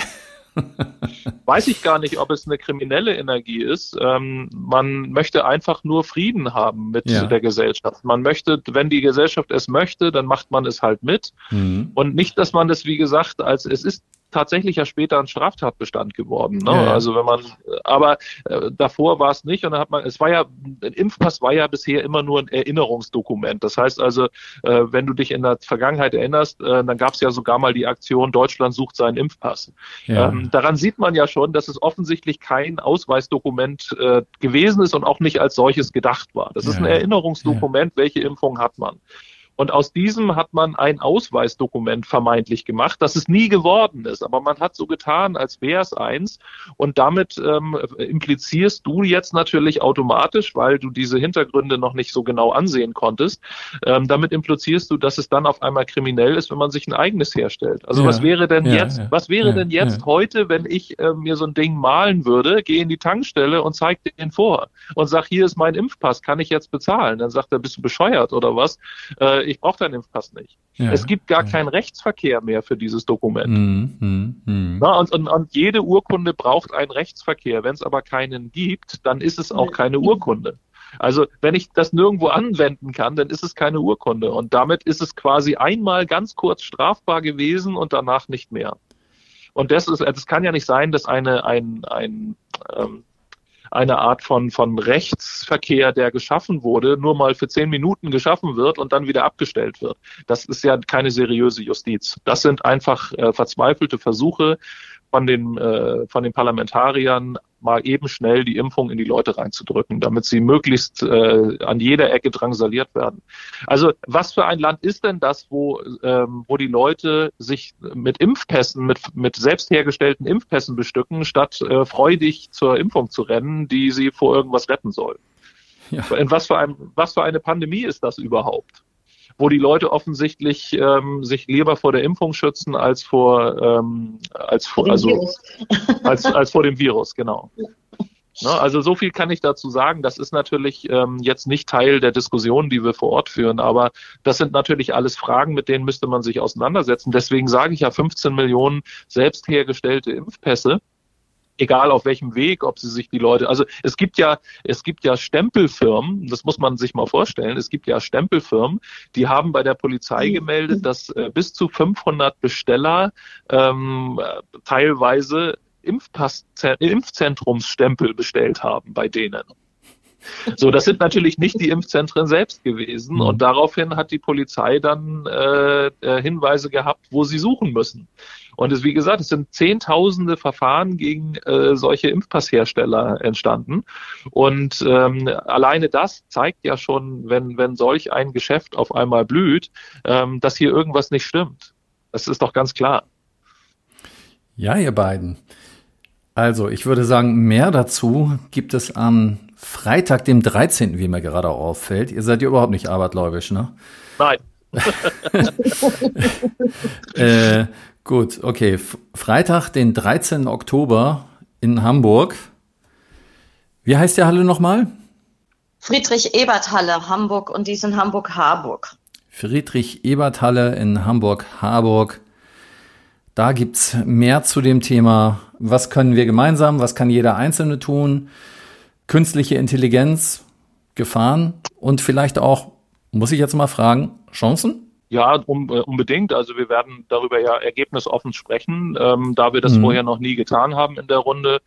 Weiß ich gar nicht, ob es eine kriminelle Energie ist. Ähm, man möchte einfach nur Frieden haben mit ja. der Gesellschaft. Man möchte, wenn die Gesellschaft es möchte, dann macht man es halt mit. Mhm. Und nicht, dass man das, wie gesagt, als es ist tatsächlich ja später ein Straftatbestand geworden. Ne? Ja, ja. Also wenn man, aber äh, davor war es nicht und dann hat man, es war ja, ein Impfpass war ja bisher immer nur ein Erinnerungsdokument. Das heißt also, äh, wenn du dich in der Vergangenheit erinnerst, äh, dann gab es ja sogar mal die Aktion Deutschland sucht seinen Impfpass. Ja. Ähm, daran sieht man ja schon, dass es offensichtlich kein Ausweisdokument äh, gewesen ist und auch nicht als solches gedacht war. Das ist ein Erinnerungsdokument, welche Impfung hat man. Und aus diesem hat man ein Ausweisdokument vermeintlich gemacht, das es nie geworden ist. Aber man hat so getan, als wäre es eins. Und damit ähm, implizierst du jetzt natürlich automatisch, weil du diese Hintergründe noch nicht so genau ansehen konntest, ähm, damit implizierst du, dass es dann auf einmal kriminell ist, wenn man sich ein eigenes herstellt. Also ja, was wäre denn ja, jetzt, ja, was wäre denn jetzt heute, wenn ich äh, mir so ein Ding malen würde, gehe in die Tankstelle und zeige den vor und sag, hier ist mein Impfpass, kann ich jetzt bezahlen? Dann sagt er, bist du bescheuert oder was? Äh, ich brauche deinen Impfpass nicht. Ja, es gibt gar ja. keinen Rechtsverkehr mehr für dieses Dokument. Mhm, mh, mh. Na, und, und, und, jede Urkunde braucht einen Rechtsverkehr. Wenn es aber keinen gibt, dann ist es auch keine Urkunde. Also wenn ich das nirgendwo anwenden kann, dann ist es keine Urkunde. Und damit ist es quasi einmal ganz kurz strafbar gewesen und danach nicht mehr. Und das ist, das kann ja nicht sein, dass eine, ein, ein ähm, eine Art von, von Rechtsverkehr, der geschaffen wurde, nur mal für zehn Minuten geschaffen wird und dann wieder abgestellt wird. Das ist ja keine seriöse Justiz. Das sind einfach äh, verzweifelte Versuche von den, äh, von den Parlamentariern mal eben schnell die Impfung in die Leute reinzudrücken, damit sie möglichst äh, an jeder Ecke drangsaliert werden. Also was für ein Land ist denn das, wo, ähm, wo die Leute sich mit Impfpässen, mit, mit selbst hergestellten Impfpässen bestücken, statt äh, freudig zur Impfung zu rennen, die sie vor irgendwas retten soll? Ja. In was für, ein, was für eine Pandemie ist das überhaupt? Wo die Leute offensichtlich ähm, sich lieber vor der Impfung schützen als vor ähm, als vor also [laughs] als, als vor dem Virus, genau. Ne, also so viel kann ich dazu sagen. Das ist natürlich ähm, jetzt nicht Teil der Diskussion, die wir vor Ort führen, aber das sind natürlich alles Fragen, mit denen müsste man sich auseinandersetzen. Deswegen sage ich ja 15 Millionen selbst hergestellte Impfpässe egal auf welchem Weg, ob sie sich die Leute, also es gibt ja, es gibt ja Stempelfirmen, das muss man sich mal vorstellen, es gibt ja Stempelfirmen, die haben bei der Polizei gemeldet, dass äh, bis zu 500 Besteller ähm, teilweise Impfpass, Impfzentrumsstempel bestellt haben bei denen. So, das sind natürlich nicht die Impfzentren selbst gewesen mhm. und daraufhin hat die Polizei dann äh, äh, Hinweise gehabt, wo sie suchen müssen. Und es, wie gesagt, es sind zehntausende Verfahren gegen äh, solche Impfpasshersteller entstanden. Und ähm, alleine das zeigt ja schon, wenn, wenn solch ein Geschäft auf einmal blüht, ähm, dass hier irgendwas nicht stimmt. Das ist doch ganz klar. Ja, ihr beiden. Also, ich würde sagen, mehr dazu gibt es am Freitag, dem 13., wie mir gerade auffällt. Ihr seid ja überhaupt nicht abergläubisch, ne? Nein. [laughs] [laughs] äh, gut, okay. Freitag, den 13. Oktober in Hamburg. Wie heißt die Halle nochmal? Friedrich-Ebert-Halle, Hamburg und die ist in Hamburg-Harburg. Friedrich-Ebert-Halle in Hamburg-Harburg. Da gibt es mehr zu dem Thema Was können wir gemeinsam? Was kann jeder Einzelne tun? Künstliche Intelligenz, Gefahren und vielleicht auch, muss ich jetzt mal fragen, Chancen? Ja, um, äh, unbedingt. Also wir werden darüber ja ergebnisoffen sprechen. Ähm, da wir das mhm. vorher noch nie getan haben in der Runde,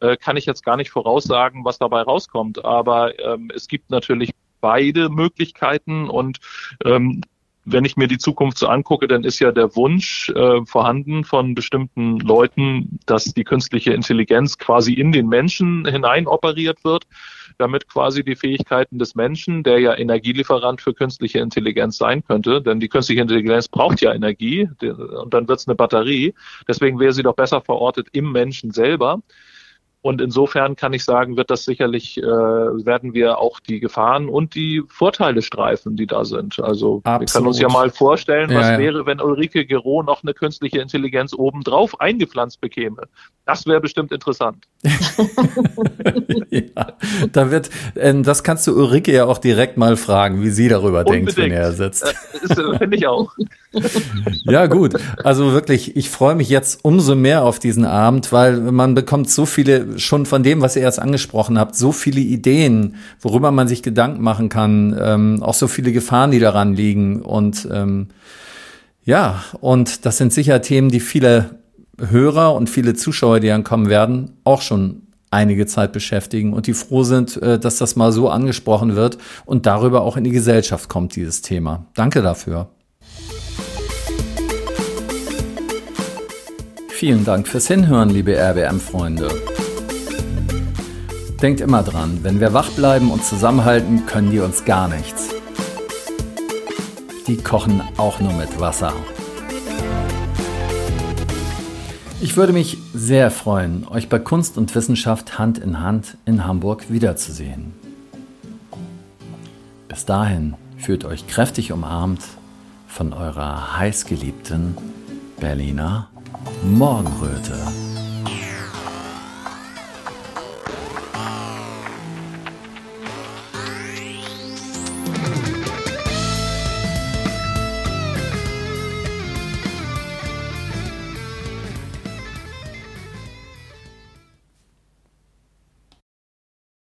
äh, kann ich jetzt gar nicht voraussagen, was dabei rauskommt. Aber ähm, es gibt natürlich beide Möglichkeiten und ähm, wenn ich mir die Zukunft so angucke, dann ist ja der Wunsch äh, vorhanden von bestimmten Leuten, dass die künstliche Intelligenz quasi in den Menschen hinein operiert wird, damit quasi die Fähigkeiten des Menschen, der ja Energielieferant für künstliche Intelligenz sein könnte, denn die künstliche Intelligenz braucht ja Energie und dann wird es eine Batterie. Deswegen wäre sie doch besser verortet im Menschen selber. Und insofern kann ich sagen, wird das sicherlich, äh, werden wir auch die Gefahren und die Vorteile streifen, die da sind. Also Absolut. wir können uns ja mal vorstellen, was ja. wäre, wenn Ulrike Gero noch eine künstliche Intelligenz obendrauf eingepflanzt bekäme. Das wäre bestimmt interessant. [laughs] ja, da wird, äh, das kannst du Ulrike ja auch direkt mal fragen, wie sie darüber Unbedingt. denkt, wenn er sitzt. Äh, Finde ich auch. [laughs] ja, gut. Also wirklich, ich freue mich jetzt umso mehr auf diesen Abend, weil man bekommt so viele, schon von dem, was ihr jetzt angesprochen habt, so viele Ideen, worüber man sich Gedanken machen kann, ähm, auch so viele Gefahren, die daran liegen. Und ähm, ja, und das sind sicher Themen, die viele Hörer und viele Zuschauer, die dann kommen werden, auch schon einige Zeit beschäftigen und die froh sind, äh, dass das mal so angesprochen wird und darüber auch in die Gesellschaft kommt, dieses Thema. Danke dafür. Vielen Dank fürs Hinhören, liebe RBM-Freunde. Denkt immer dran, wenn wir wach bleiben und zusammenhalten, können die uns gar nichts. Die kochen auch nur mit Wasser. Ich würde mich sehr freuen, euch bei Kunst und Wissenschaft Hand in Hand in Hamburg wiederzusehen. Bis dahin fühlt euch kräftig umarmt von eurer heißgeliebten Berliner Morgenröte.